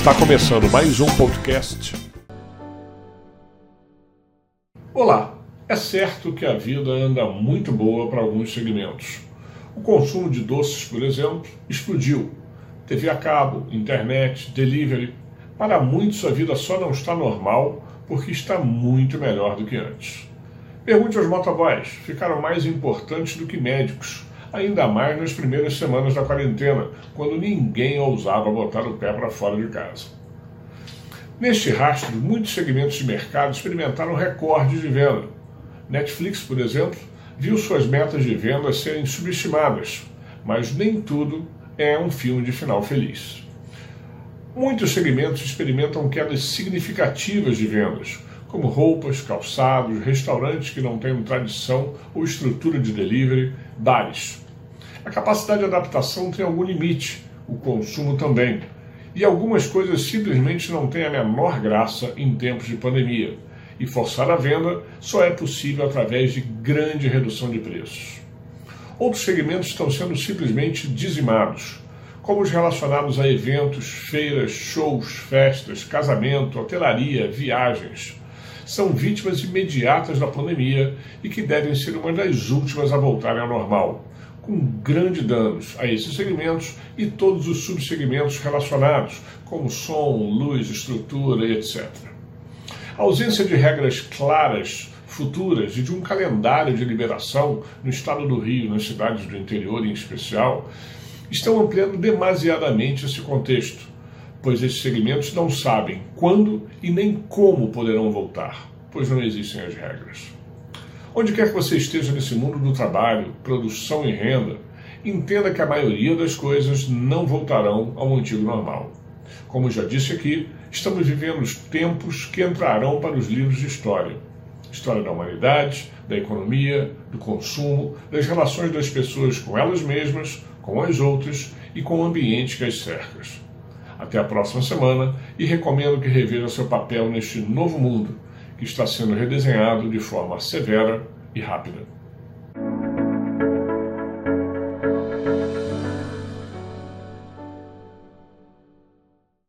Está começando mais um podcast. Olá! É certo que a vida anda muito boa para alguns segmentos. O consumo de doces, por exemplo, explodiu. TV a cabo, internet, delivery. Para muitos, a vida só não está normal porque está muito melhor do que antes. Pergunte aos motoboys: ficaram mais importantes do que médicos ainda mais nas primeiras semanas da quarentena, quando ninguém ousava botar o pé para fora de casa. Neste rastro, muitos segmentos de mercado experimentaram recordes de venda. Netflix, por exemplo, viu suas metas de venda serem subestimadas, mas nem tudo é um filme de final feliz. Muitos segmentos experimentam quedas significativas de vendas, como roupas, calçados, restaurantes que não têm tradição ou estrutura de delivery, bares. A capacidade de adaptação tem algum limite, o consumo também. E algumas coisas simplesmente não têm a menor graça em tempos de pandemia. E forçar a venda só é possível através de grande redução de preços. Outros segmentos estão sendo simplesmente dizimados, como os relacionados a eventos, feiras, shows, festas, casamento, hotelaria, viagens são vítimas imediatas da pandemia e que devem ser uma das últimas a voltarem ao normal, com grandes danos a esses segmentos e todos os subsegmentos relacionados, como som, luz, estrutura etc. A ausência de regras claras futuras e de um calendário de liberação no estado do Rio, nas cidades do interior em especial, estão ampliando demasiadamente esse contexto pois esses segmentos não sabem quando e nem como poderão voltar, pois não existem as regras. Onde quer que você esteja nesse mundo do trabalho, produção e renda, entenda que a maioria das coisas não voltarão ao antigo normal. Como já disse aqui, estamos vivendo os tempos que entrarão para os livros de história. História da humanidade, da economia, do consumo, das relações das pessoas com elas mesmas, com as outras e com o ambiente que as cerca. Até a próxima semana e recomendo que reveja seu papel neste novo mundo que está sendo redesenhado de forma severa e rápida.